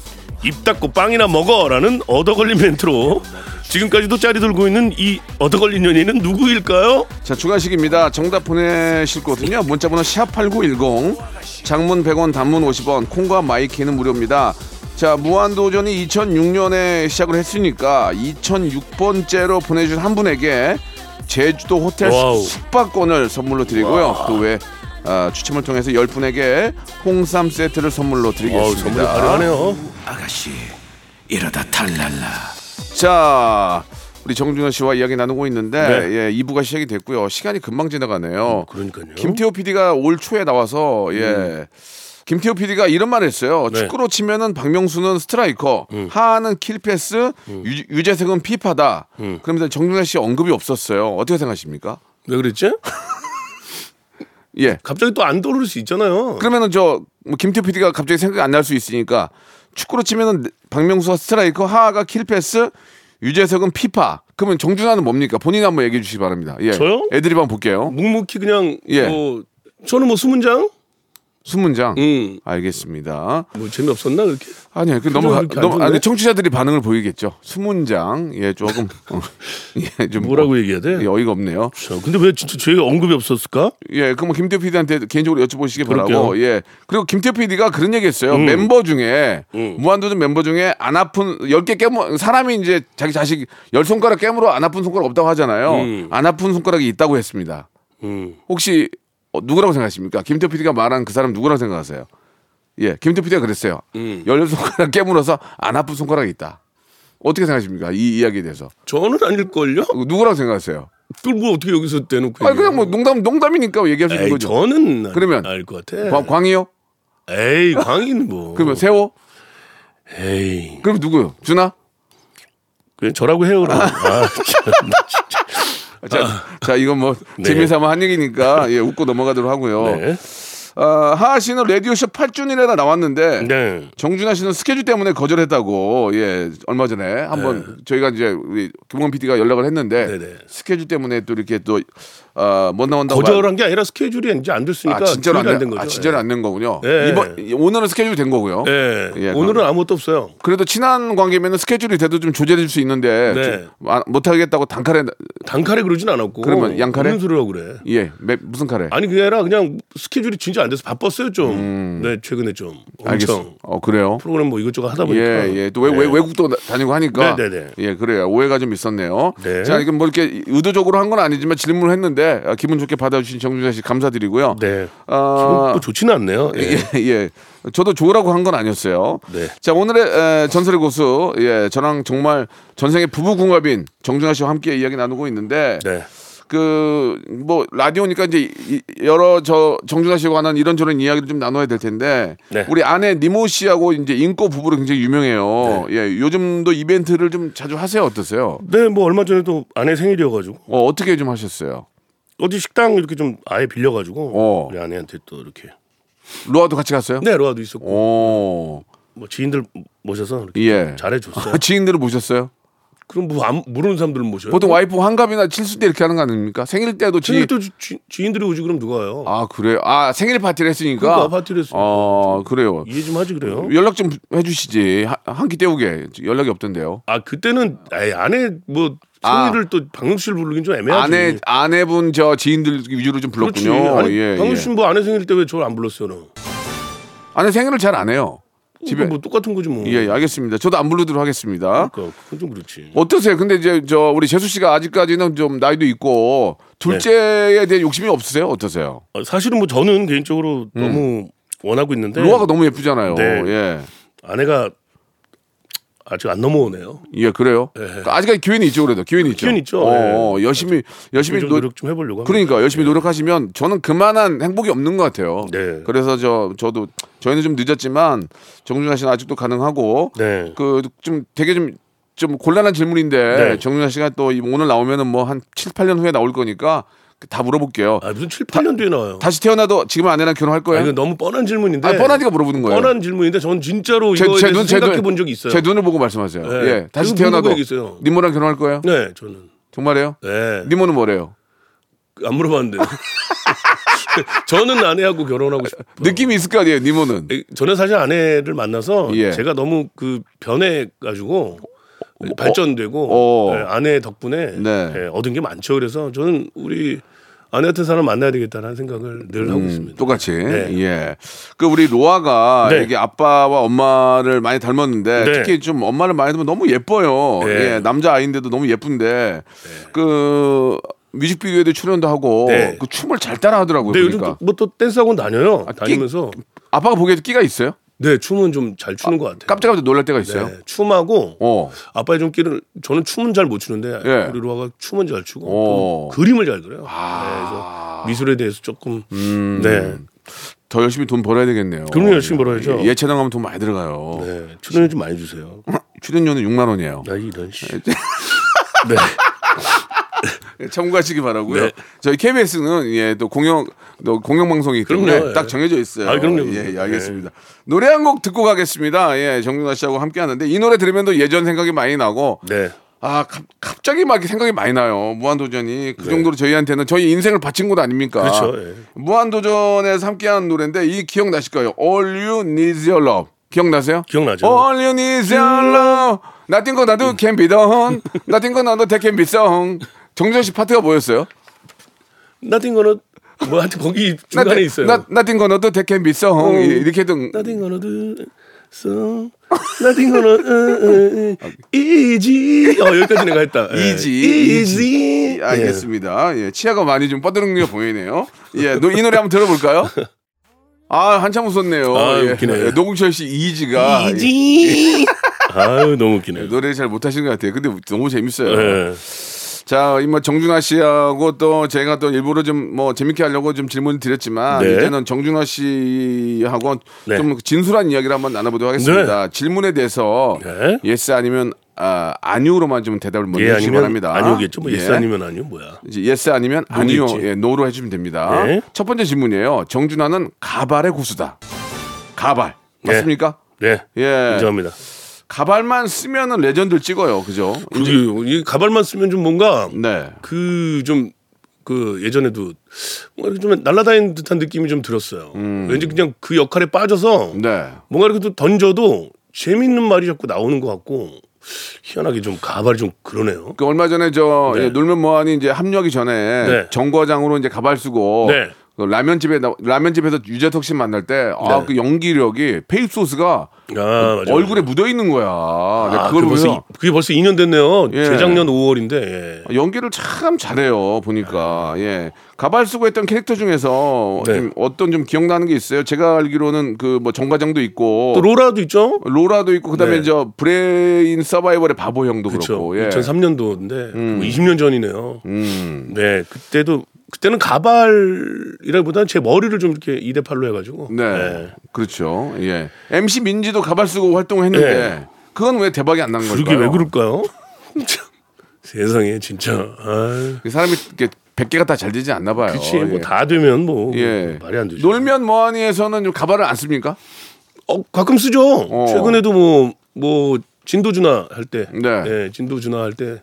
입 닫고 빵이나 먹어라는 얻어걸린 멘트로 지금까지도 짤이 돌고 있는 이 얻어걸린 연예인은 누구일까요? 자, 주관식입니다. 정답 보내실 거거든요. 문자번호 샵8910, 장문 100원, 단문 50원, 콩과 마이케이는 무료입니다. 자, 무한도전이 2006년에 시작을 했으니까 2006번째로 보내주신 한 분에게 제주도 호텔 wow. 숙박권을 선물로 드리고요. 그 외에 아, 추첨을 통해서 10분에게 홍삼 세트를 선물로 드리겠습니다. 선물이 화려하네요. 아가씨 이러다 탈랄라 자, 우리 정준하 씨와 이야기 나누고 있는데 네. 예, 2부가 시작이 됐고요. 시간이 금방 지나가네요. 그러니까요. 김태호 PD가 올 초에 나와서 예. 김태호 PD가 이런 말을 했어요. 네. 축구로 치면은 박명수는 스트라이커, 하하는 킬패스, 유, 유재석은 피파다. 그러면서 정준하 씨 언급이 없었어요. 어떻게 생각하십니까? 왜 그랬지? 예. 갑자기 또 안 떠오를 수 있잖아요. 그러면은 저 뭐 김태호 PD가 갑자기 생각이 안 날 수 있으니까 축구로 치면은 박명수가 스트라이커, 하하가 킬패스, 유재석은 피파. 그러면 정준하는 뭡니까? 본인 한번 얘기해 주시기 바랍니다. 예. 저요? 애드립 한번 볼게요. 묵묵히 그냥 예. 뭐 저는 뭐 수문장? 수문장. 음. 알겠습니다. 뭐 재미없었나 그렇게? 아니요, 그 너무 가- 이렇게 안 너무 좋네? 아니 청취자들이 반응을 보이겠죠. 수문장, 예, 조금 어, 예, 좀 뭐라고 어, 얘기해야 돼? 예, 어이가 없네요. 자, 근데 왜 진짜 저희가 언급이 없었을까? 예, 그럼 김태호 PD한테 개인적으로 여쭤보시기 바라고. 예, 그리고 김태호 PD가 그런 얘기했어요. 음. 멤버 중에 음. 무한도전 멤버 중에 안 아픈 10개 깨물 사람이 이제 자기 자식 열 손가락 깨물어 안 아픈 손가락 없다고 하잖아요. 음. 안 아픈 손가락이 있다고 했습니다. 음. 혹시 어, 누구라고 생각하십니까? 김태호 PD가 말한 그 사람 누구라고 생각하세요? 예, 김태호 PD가 그랬어요. 음. 열 손가락 깨물어서 안 아픈 손가락이 있다. 어떻게 생각하십니까? 이 이야기에 대해서 저는 아닐걸요? 어, 누구라고 생각하세요? 그걸 뭐 어떻게 여기서 대놓고 아니 그냥 뭐? 농담 농담이니까 얘기할 수 있는 거죠. 저는 그러면 알 것 같아. 광, 광이요? 에이 광인 뭐. 그러면 세호? 에이 그럼 누구요? 준아? 그냥 저라고 해요 그럼. 아, 참. 자, 자 이건 뭐 네. 재미삼아 한 얘기니까 예, 웃고 넘어가도록 하고요. 네. 어, 하하 씨는 라디오쇼 8주년이나 나왔는데 네. 정준하 씨는 스케줄 때문에 거절했다고 예 얼마 전에 한번 저희가 이제 우리 김원 PD가 연락을 했는데 네, 네. 스케줄 때문에 또 이렇게 또어못 나온다고 거절한 게 아니라 스케줄이 이제 안 됐으니까 아 진짜로 기회가 안, 된 된, 거죠. 아 진짜로 안 된 거군요. 예. 이번 오늘은 스케줄 된 거고요. 예. 예, 오늘은. 아무것도 없어요. 그래도 친한 관계면 스케줄이 돼도 좀 조절해 줄 수 있는데 네. 좀 아, 못하겠다고 단칼에 단칼에 그러진 않았고. 그러면 양칼에? 무슨 소리라고 그래? 예 매- 무슨 칼에? 아니 그게 아니라 그냥 스케줄이 진짜 안 돼서 바빴어요 좀. 네 최근에 좀 엄청 음. 알겠어. 어 그래요. 프로그램 뭐 이것저것 하다 보니까. 예, 예. 또 외, 외, 네. 외국도 나- 다니고 하니까. 네, 네, 네. 예, 그래요. 오해가 좀 있었네요. 네. 자, 이건 뭐 이렇게 의도적으로 한 건 아니지만 질문을 했는데 아, 기분 좋게 받아주신 정준하 씨 감사드리고요. 네. 아, 뭐 좋지는 않네요. 예. 예, 예. 저도 좋으라고 한 건 아니었어요. 네. 자, 오늘의 에, 전설의 고수. 예, 저랑 정말 전생의 부부 궁합인 정준하 씨와 함께 이야기 나누고 있는데 네. 그 뭐 라디오니까 이제 이- 여러 저 정준하 씨와 관한 이런저런 이야기를 좀 나눠야 될 텐데 네. 우리 아내 니모 씨하고 이제 인꼬 부부로 굉장히 유명해요. 네. 예, 요즘도 이벤트를 좀 자주 하세요. 어떠세요? 네, 뭐 얼마 전에도 아내 생일이어가지고 어, 어떻게 좀 하셨어요? 어디 식당 이렇게 좀 아예 빌려가지고 어. 우리 아내한테 또 이렇게 로아도 같이 갔어요? 네 로아도 있었고 오, 뭐 지인들 모셔서 예. 잘해줬어요. 아, 지인들을 모셨어요? 그럼 뭐 안, 모르는 사람들을 모셔요? 보통 와이프 환갑이나 칠수 때 이렇게 하는 거 아닙니까? 생일 때도 지 생일 때 지, 지인들이 오지 그럼 누가 와요? 아 그래요? 아 생일 파티를 했으니까. 그러니까 파티를 했으니까. 어 그래요. 이해 좀 하지 그래요? 연락 좀 해주시지 한 끼 때우게 연락이 없던데요. 아 그때는 에이, 아내 뭐 아. 생일을 또 박명수 씨를 부르긴 좀 애매하지. 아내 아내분 저 지인들 위주로 좀. 불렀군요. 아니, 예, 박명수 예. 뭐 아내 생일 때 왜 저를 안 불렀어요? 너? 아내 생일을 잘 안 해요. 집에. 뭐 똑같은 거지 뭐. 예, 예, 알겠습니다. 저도 안 부르도록 하겠습니다. 그러니까 그건 좀 그렇지. 어떠세요? 근데 이제 저 우리 재수 씨가 아직까지는 좀 나이도 있고 둘째에 대해 욕심이 없으세요? 어떠세요? 어, 사실은 뭐 저는 개인적으로 너무 원하고 있는데 음. 로아가 너무 예쁘잖아요. 네. 예. 아내가 아직 안 넘어오네요. 예, 그래요. 그러니까 아직까지 기회는 있죠, 그래도 기회는 있죠. 기회는 있죠. 어, 예. 어, 열심히 열심히 좀 노, 노력 좀 해보려고. 그러니까 열심히 노력하시면 저는 그만한 행복이 없는 것 같아요. 네. 그래서 저 저도 저희는 좀 늦었지만 정준하 씨는 아직도 가능하고 네. 그 좀 되게 좀좀 곤란한 질문인데 네. 정준하 씨가 또 이- 오늘 나오면은 뭐 한 7, 8년 후에 나올 거니까 다 물어볼게요. 아, 무슨 7, 8년 뒤에 나와요. 다시 태어나도 지금 아내랑 결혼할 아, 거예요? 이거 너무 뻔한 질문인데. 아, 뻔하니까 물어보는 거예요. 뻔한 질문인데 전 진짜로 제 생각해 눈- 본 적이 있어요. 제 눈을 보고 말씀하세요. 네. 예, 다시 태어나도. 니모랑 결혼할 거예요? 네, 저는. 정말이에요? 네. 니모는 뭐래요? 안 물어봤는데. 저는 아내하고 결혼하고 싶어요. 느낌이 있을 거 아니에요, 니모는. 에, 저는 사실 아내를 만나서 예. 제가 너무 그 변해가지고 발전되고 어. 예, 아내 덕분에 네. 예, 얻은 게 많죠. 그래서 저는 우리 아내 같은 사람 만나야 되겠다는 생각을 늘 하고 있습니다. 음, 똑같이. 네. 예. 그 우리 로아가 네. 이게 아빠와 엄마를 많이 닮았는데 네. 특히 좀 엄마를 많이 닮으면 너무 예뻐요. 네. 예. 남자 아이인데도 너무 예쁜데 그 뮤직비디오에도 출연도 하고 네. 그 춤을 잘 따라 하더라고요. 근데 요즘 보니까. 뭐또 댄스 학원 다녀요. 아, 끼- 다니면서 아빠가 보기에도 끼가 있어요? 네 춤은 좀 잘 추는 것 같아요. 깜짝깜짝 놀랄 때가 있어요. 네, 춤하고 어. 아빠의 좀 끼를 저는 춤은 잘 못 추는데 예. 우리 로아가 춤은 잘 추고 어. 또 그림을 잘 그려요. 아. 네, 미술에 대해서 조금 음. 네, 더 열심히 돈 벌어야 되겠네요. 그럼요, 열심히 벌어야죠. 예, 예체능 하면 돈 많이 들어가요. 네 출연료 좀 많이 주세요. 출연료는 6만 원이에요. 나 이런 씨. 네. 네. 참고하시기 바라고요. 네. 저희 KBS는 예, 또 공영 또 공영 방송이기 때문에 그럼요, 예. 딱 정해져 있어요. 아, 그럼요, 예. 예, 알겠습니다. 노래 한 곡 듣고 가겠습니다. 예, 정준하 씨하고 함께 하는데 이 노래 들으면 또 예전 생각이 많이 나고 네. 아, 갑, 갑자기 막 생각이 많이 나요. 무한도전이 그 정도로 저희한테는 저희 인생을 바친 곳 아닙니까? 네. 그렇죠, 예. 무한도전에서 함께한 노래인데 이 기억 나실 거예요. All You Need Your Love. 기억나세요? 기억나죠. All You Need Your Love. Nothing can be done. Nothing 거 나도 that can be sung. 정준 씨 파트가 뭐였어요? 나띵 거는 뭐 하여튼 거기 중간에 있어요. 나, nothing 거 나도 that can be sung. 어. 이렇게 든 나띵 거는 so 나띵 거는 easy 어 여기까지 내가 했다. 예. 이지 easy 예, 알겠습니다. 예, 치아가 많이 좀 뻗드는 게 보이네요. 예, 노- 이 노래 한번 들어볼까요? 아 한참 웃었네요. 아, 예. 웃기네. 예, 노궁철 씨 이지가 예, easy 아유 너무 웃기네. 노래 잘 못하시는 것 같아요. 근데 너무 재밌어요. 예. 자, 이뭐 정준하 씨하고 또 제가 또 일부러 좀 뭐 재밌게 하려고 좀 질문을 드렸지만 네. 이제는 정준하 씨하고 네. 좀 진솔한 이야기를 한번 나눠보도록 하겠습니다. 질문에 대해서 네. yes 아니면 아, 아니오로만 좀 대답을 먼저 예 해주시기 아니면 바랍니다. 아니오겠죠. 뭐 yes 예. 아니면 아니요 뭐야. 이제 yes 아니면 no겠지. 예, no로 해주면 됩니다. 네. 첫 번째 질문이에요. 정준하는 가발의 고수다. 가발 네. 맞습니까? 네. 예. 인정합니다. 가발만 쓰면은 레전드를 찍어요. 그죠? 그리고 이 가발만 쓰면 좀 뭔가 네. 그좀 그 예전에도 좀 날아다니는 듯한 느낌이 좀 들었어요. 왠지 그냥 그 역할에 빠져서 음. 네. 뭔가 이렇게 또 던져도 재밌는 말이 자꾸 나오는 것 같고 희한하게 좀 가발이 좀 그러네요. 그 얼마 전에 저 네. 예, 놀면 뭐하니 이제 합류하기 전에 네. 정거장으로 이제 가발 쓰고 네. 그 라면집에 나- 라면집에서 유재석 씨 만날 때아 네. 그 연기력이 페이소스가 아, 맞아, 얼굴에 맞아. 묻어 있는 거야. 아, 그걸 그게 벌써, 그게 벌써 2년 됐네요. 예. 재작년 5월인데. 예. 연기를 참 잘해요 보니까 예 가발 쓰고 했던 캐릭터 중에서 네. 좀 어떤 좀 기억나는 게 있어요. 제가 알기로는 그 뭐 정과장도 있고 또 로라도 있죠. 로라도 있고 그다음에 네. 저 브레인 서바이벌의 바보 형도 그렇죠. 그렇고 예. 2003년도인데 20년 전이네요. 음. 네, 그때도 그때는 가발이라기보다는 제 머리를 좀 이렇게 2대 8로 해가지고. 네. 그렇죠. 예. MC 민지도 가발 쓰고 활동을 했는데 네. 그건 왜 대박이 안 난 걸까요? 그러게 왜 그럴까요? 참, 세상에 진짜. 아유. 그 사람이 이렇게 100개가 다 잘 되지 않나 봐요. 그치 예. 뭐다 되면 뭐 예. 말이 안 되죠. 놀면 뭐하니에서는 좀 가발을 안 씁니까? 어, 가끔 쓰죠. 어. 최근에도 뭐 뭐 진도준화 할 때, 네. 예, 진도준화 할때제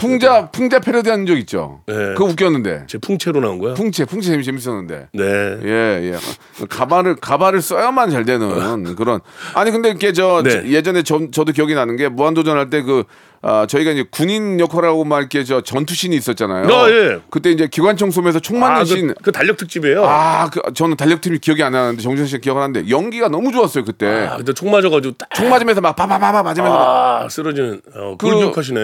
풍자 풍자 패러디 한 적 있죠. 네. 그거 웃겼는데. 풍채로 나온 거야. 풍채 풍채 재밌 재밌었는데. 네. 예, 예. 가발을 가발을 써야만 잘 되는 그런. 아니 근데 이게 저 네. 예전에 저, 저도 기억이 나는 게 무한도전 할 때그 아, 저희가 이제 군인 역할하고 막 이렇게 저 전투신이 있었잖아요. 아, 예. 그때 이제 기관총 쏘면서 총 맞는 아, 신. 그, 그 달력 특집이에요. 아, 그, 저는 달력팀이 기억이 안 나는데 정준 씨 기억을 하는데 연기가 너무 좋았어요 그때. 아, 근데 총 맞아가지고 딱. 총 맞으면서 막 바바바바 맞으면서 막 아, 쓰러지는. 어, 그걸 그- 기억하시네.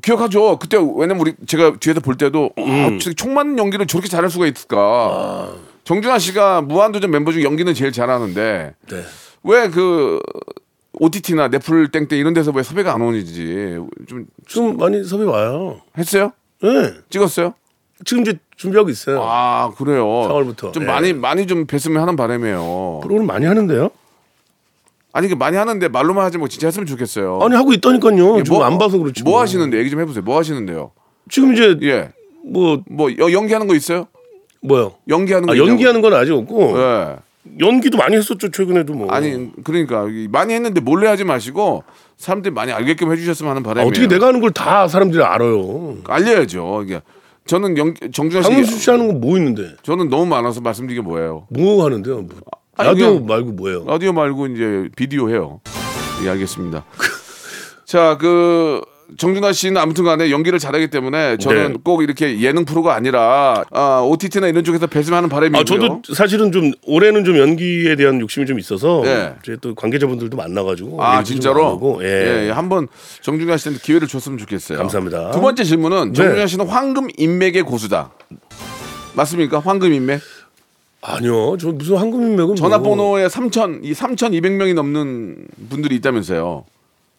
기억하죠. 그때 왜냐면 우리 제가 뒤에서 볼 때도 아, 음. 어떻게 총 맞는 연기를 저렇게 잘할 수가 있을까. 아. 정준하 씨가 무한도전 member 중 연기는 제일 잘하는데 네. 왜그 OTT나 넷플 땡땡 이런 데서 왜 섭외가 안 오는지 좀 좀 많이 섭외 와요. 했어요? 네. 찍었어요? 지금 이제 준비하고 있어요. 아 그래요. 4월부터. 좀 예. 많이 많이 좀 뵀으면 하는 바람이에요. 프로그램 많이 하는데요? 아니 그 많이 하는데 말로만 하지 뭐 진짜 했으면 좋겠어요. 아니 하고 있다니까요. 이게 지금 안 봐서 그렇지. 뭐 하시는데 얘기 좀 해보세요. 뭐 하시는데요? 지금 이제 예. 뭐뭐 여- 연기하는 거 있어요? 뭐요? 연기하는 거 아. 연기하는 건 아직 없고 예. 연기도 많이 했었죠 최근에도 뭐. 아니 그러니까 많이 했는데 몰래 하지 마시고 사람들이 많이 알게끔 해주셨으면 하는 아, 바람이에요. 어떻게 내가 하는 걸 다 사람들이 알아요. 알려야죠. 이게 저는 연 정준하 씨 박명수 씨 하는 건뭐 있는데? 저는 너무 많아서 말씀드리게 뭐예요. 뭐 하는데요? 뭐. 라디오 말고 뭐예요? 라디오 말고 이제 비디오 해요. 예, 알겠습니다. 자, 그 정준하 씨는 아무튼간에 연기를 잘하기 때문에 저는 네. 꼭 이렇게 예능 프로가 아니라 아, OTT나 이런 쪽에서 배심하는 바람이고요. 아 저도 사실은 좀 올해는 좀 연기에 대한 욕심이 좀 있어서 네. 이제 또 관계자분들도 만나가지고 아 진짜로 예. 예, 예, 한번 정준하 씨한테 기회를 줬으면 좋겠어요. 감사합니다. 두 번째 질문은 정준하 네. 씨는 황금 인맥의 고수다. 맞습니까? 황금 인맥? 아니요, 저 무슨 한국인맥은 뭐. 전화번호에 3천, 이 3,200명이 넘는 분들이 있다면서요.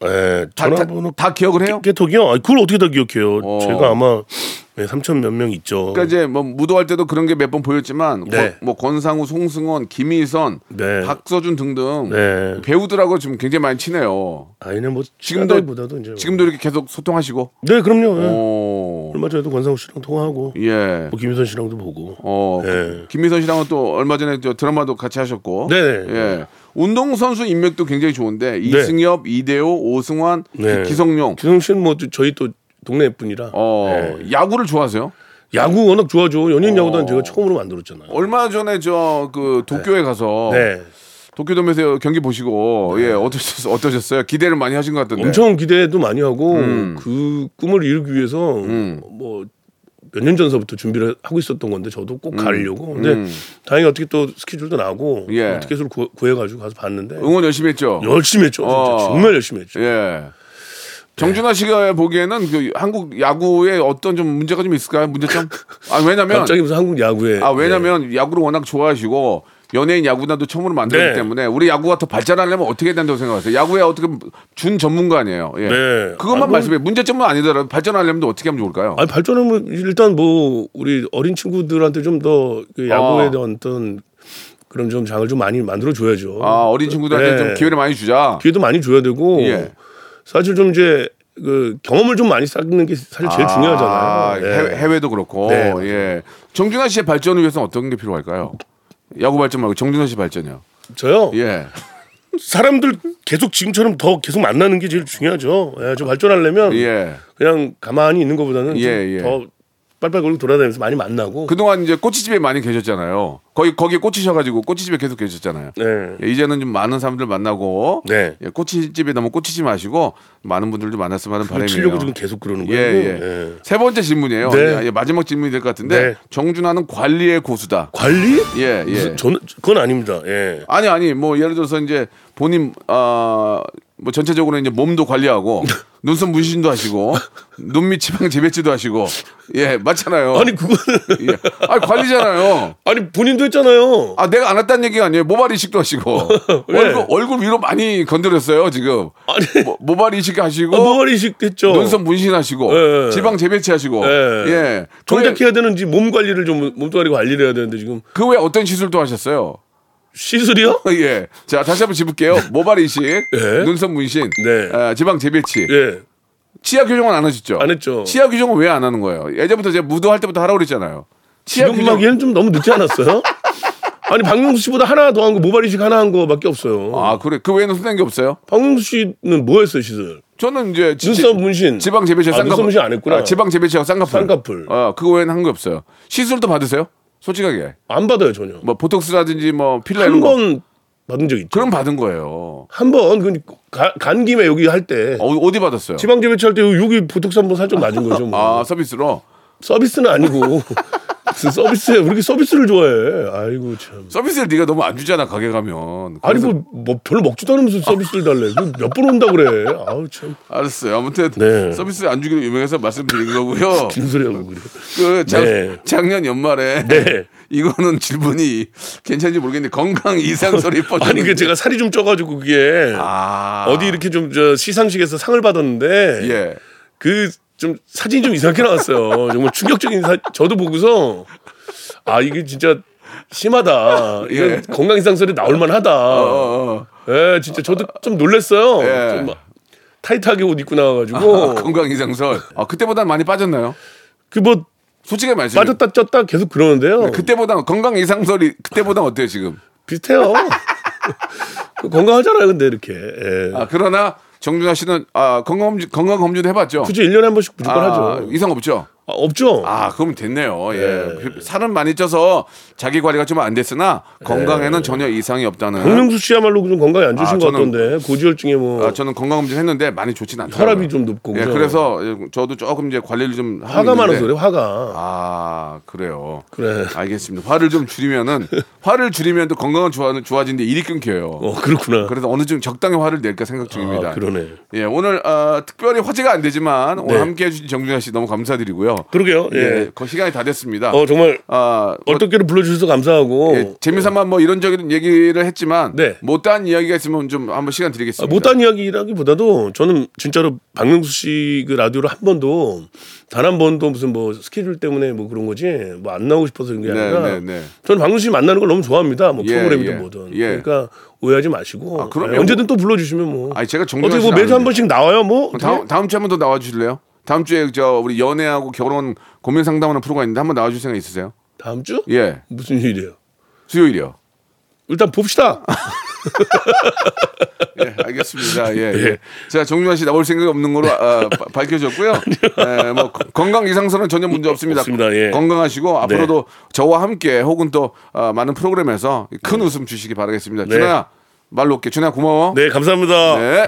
예, 다, 전화번호 다, 다 기억을 해요? 깨톡이요? 아, 그걸 어떻게 다 기억해요? 어. 제가 아마 네, 3천 몇 명 있죠. 그러니까 이제 뭐 무도할 때도 그런 게 몇 번 보였지만 네. 권- 뭐 권상우, 송승헌, 김희선, 네. 박서준 등등 네. 배우들하고 지금 굉장히 많이 친해요. 아니네 뭐 지금도 이제 지금도 이렇게 계속 소통하시고. 네, 그럼요. 예. 어. 얼마 전에도 권상우 씨랑 통화하고 예. 뭐 김희선 씨랑도 보고. 어. 네. 그- 김희선 씨랑은 또 얼마 전에 저 드라마도 같이 하셨고. 네. 예. 운동 선수 인맥도 굉장히 좋은데 이승엽, 이대호, 오승환, 네. 기- 기성용. 기성 씨는 뭐 저희 또 동네 분이라. 어. 예. 야구를 좋아하세요? 야구 워낙 좋아하죠. 연예인 어. 야구단 제가 처음으로 만들었잖아요. 얼마 전에 저 그 도쿄에 가서 네. 도쿄돔에서 경기 보시고 예 어떠셨 어떠셨어요? 기대를 많이 하신 것 같던데. 엄청 기대도 많이 하고 음. 그 꿈을 이루기 위해서 뭐몇 년 전서부터 준비를 하고 있었던 건데 저도 꼭 가려고. 근데 음. 다행히 어떻게 또 스케줄도 나고 예. 티켓을 구, 구해가지고 가서 봤는데 응원 열심히 했죠. 열심히 했죠. 어. 정말 열심히 했죠. 예. 정준하 씨가 보기에는 그 한국 야구에 어떤 좀 문제가 좀 있을까요? 문제점? 아 왜냐면 갑자기 무슨 한국 야구에 아 왜냐면 야구를 워낙 좋아하시고 연예인 야구단도 처음으로 만들기 네. 때문에 우리 야구가 더 발전하려면 어떻게 해야 된다고 생각하세요? 야구에 어떻게 준 전문가 아니에요. 예. 네. 그것만 아, 뭐- 말씀해. 문제점은 아니더라도 발전하려면 또 어떻게 하면 좋을까요? 아니 발전하면 일단 뭐 우리 어린 친구들한테 좀더그 야구에 아. 대한 어떤 그런 좀 장을 좀 많이 만들어 줘야죠. 아 어린 친구들한테 네. 좀 기회를 많이 주자. 기회도 많이 줘야 되고 예. 사실 좀 이제 그 경험을 좀 많이 쌓는 게 사실 제일 아, 중요하잖아요. 예. 해외, 해외 도 그렇고. 네. 예. 정준하 씨의 발전을 위해서 어떤 게 필요할까요? 야구 발전 말고 정준하 씨 발전이요. 저요. 예. 사람들 계속 지금처럼 더 계속 만나는 게 제일 중요하죠. 예, 좀 발전하려면 예. 그냥 가만히 있는 것보다는 예, 예. 좀더 빨빨거리고 돌아다니면서 많이 만나고. 그동안 이제 꼬치집에 많이 계셨잖아요. 거기 거기에 꽂히셔가지고 꼬치집에 계속 계셨잖아요. 네. 예, 이제는 좀 많은 사람들 만나고 네. 예, 꼬치집에 너무 꽂히지 마시고 많은 분들도 만났으면 하는 바람이에요. 치려고 지금 계속 그러는 예, 거예요. 예. 예. 세 번째 질문이에요. 네. 예, 마지막 질문이 될 것 같은데 네. 정준하는 관리의 고수다. 관리? 예, 예. 저는 그건 아닙니다. 예. 아니 아니 뭐 예를 들어서 이제 본인 아 뭐 전체적으로 이제 몸도 관리하고 눈썹 문신도 하시고 눈밑 지방 재배치도 하시고 예 맞잖아요. 아니 그거는 예. 아니 관리잖아요. 아니 본인도 했잖아요. 아 내가 안 했다는 얘기가 아니에요. 모발 이식도 하시고 왜? 얼굴 얼굴 위로 많이 건드렸어요 지금. 아니 모, 모발 이식 하시고 아, 모발 이식 됐죠. 눈썹 문신하시고 예. 지방 재배치 하시고 예. 예. 정작 해야 되는지 몸 관리를 좀 몸뚱아리 관리를 해야 되는데 지금 그 외에 어떤 시술도 하셨어요? 시술이요? 예. 자 다시 한번 짚을게요. 모발 이식, 예. 눈썹 문신, 네. 아, 지방 재배치. 예. 치아 교정은 안 하셨죠? 안 했죠. 치아 교정은 왜 안 하는 거예요? 예전부터 제가 무도할 때부터 하라고 그랬잖아요. 치아 지금 교정. 하기에는 좀 너무 늦지 않았어요? 아니 박명수 씨보다 하나 더 한 거 모발 이식 하나 한 거밖에 없어요. 아 그래. 그 외에는 손댄 게 없어요? 박명수 씨는 뭐 했어요 시술? 저는 이제 지- 눈썹 문신. 지방 재배치 아, 눈썹 문신 안 했구나. 아, 지방 재배치하고 쌍꺼풀. 쌍꺼풀. 어, 그거 외에는 한 게 없어요. 시술도 받으세요? 솔직하게. 안 받아요 전혀. 뭐 보톡스라든지 뭐 필라 이런 한 거. 번 받은 적 있죠. 그럼 받은 거예요. 한 번, 그, 간 김에 여기 할 때. 어, 어디 받았어요? 지방 재배치 할 때 여기 보톡스 한번 살짝 맞은 거죠. 뭐. 아 서비스로. 서비스는 아니고. 무슨 서비스에 왜 이렇게 서비스를 좋아해? 아이고 참. 서비스를 네가 너무 안 주잖아 가게 가면. 아니 그래서- 뭐, 뭐 별로 먹지도 않으면서 서비스를 달래. 몇 번 온다 그래. 아우 참. 알았어요. 아무튼 네. 서비스 안 주기로 유명해서 말씀드린 거고요. 하고 그래. 그 작, 네. 작년 연말에 네. 이거는 질문이 괜찮은지 모르겠는데 건강 이상 소리 뻗 아니 그 제가 살이 좀 쪄가지고 그게 아. 어디 이렇게 좀 저 시상식에서 상을 받았는데 예. 그 좀 사진이 좀 이상하게 나왔어요. 정말 충격적인 사 저도 보고서 아 이게 진짜 심하다. 이건 예. 건강 이상설이 나올 만하다. 어, 어. 예, 진짜 저도 좀 놀랐어요. 예. 좀막 타이트하게 옷 입고 나와가지고 아, 건강 이상설. 아, 그때보다 많이 빠졌나요? 그뭐 솔직히 말씀해. 빠졌다 쪘다 계속 그러는데요. 그때보다 건강 이상설이 그때보다 어때요 지금? 비슷해요. 건강하잖아요, 근데 이렇게. 예. 아 그러나 정준하 씨는 아 건강 검진 건강 검진 해봤죠? 그죠, 1년에 한 번씩 무조건 아, 하죠. 이상 없죠? 아, 없죠? 아 그럼 됐네요. 예. 예. 살은 많이 쪄서 자기 관리가 좀 안 됐으나 건강에는 전혀 이상이 없다는. 박명수 씨야말로 좀 건강이 안 좋으신 아, 것 저는- 같던데 고지혈증에 뭐 아, 저는 건강 검진 했는데 많이 좋진 않더라고요. 혈압이 좀 높고 예? 그래서 저도 조금 이제 관리를 좀 화가 많아서 그래 화가 아 그래요. 그래 알겠습니다. 화를 좀 줄이면은 화를 줄이면 또 건강은 좋아 좋아지는데 일이 끊겨요. 어 그렇구나 그래서 어느 정도 적당히 화를 낼까 생각 중입니다. 아, 그러네 예, 오늘 어, 특별히 화제가 안 되지만 오늘 네. 함께 해 주신 정준하 씨 너무 감사드리고요. 그러게요 예, 예, 그 시간이 다 됐습니다. 어 정말 아, 뭐, 얼떨결에 불러주셔서 감사하고 예, 재미삼아 뭐 이런저런 얘기를 했지만 네. 못다한 이야기가 있으면 좀 한번 시간 아, 드리겠습니다. 못한 이야기라기보다도 저는 진짜로 박명수 씨 그 라디오를 한 번도 단 한 번도 무슨 뭐 스케줄 때문에 뭐 그런 거지 뭐 안 나오고 싶어서 그런 게 네, 아니라 네, 네. 저는 박명수 씨 만나는 걸 너무 좋아합니다 뭐 예, 프로그램이든 예, 뭐든 예. 그러니까 오해하지 마시고 아, 그럼요. 예, 언제든 또 불러주시면 뭐 아니 제가 정준하 어떻게 뭐 매주 한. 번씩 나와요 뭐 다음 다음 주에 한 번 더 나와 주실래요? 다음 주에 저 우리 연애하고 결혼 고민 상담하는 프로가 있는데 한번 나와 주실 생각 있으세요? 다음 주 예. 무슨 일이에요 수요일이요. 일단 봅시다 예, 알겠습니다. 예, 예. 자, 정준하 씨 나올 생각이 없는 거로 아, 바- 밝혀졌고요. 예, 뭐 거- 건강 이상선은 전혀 문제 없습니다. 없습니다. 예. 건강하시고 앞으로도 저와 함께 혹은 또 아, 많은 프로그램에서 큰 웃음 주시기 바라겠습니다. 네. 준하야, 말로 올게. 준하야 고마워. 네 감사합니다 네.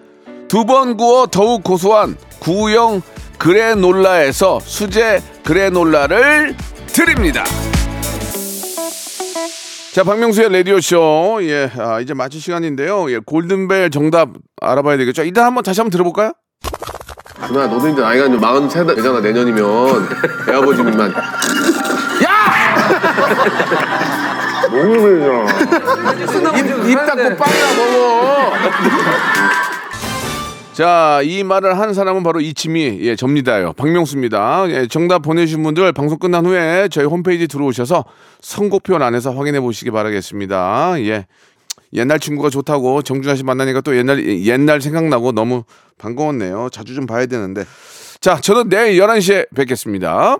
두 번 구워 더욱 고소한 구형 그래놀라에서 수제 그래놀라를 드립니다. 자, 박명수의 라디오쇼. 예, 아, 이제 마칠 시간인데요. 예, 골든벨 정답 알아봐야 되겠죠. 일단 한번 다시 한번 들어볼까요? 준아 너도 이제 나이가 이제 43 되잖아 내년이면 애아버지님만 입 닫고 빵이나 먹어. 자, 이 말을 한 사람은 바로 이치미, 예, 접니다요. 박명수입니다. 예, 정답 보내주신 분들 방송 끝난 후에 저희 홈페이지 들어오셔서 선곡표 안에서 확인해 보시기 바라겠습니다. 예. 옛날 친구가 좋다고 정준하 씨 만나니까 또 옛날, 옛날 생각나고 너무 반가웠네요. 자주 좀 봐야 되는데. 자, 저는 내일 11시에 뵙겠습니다.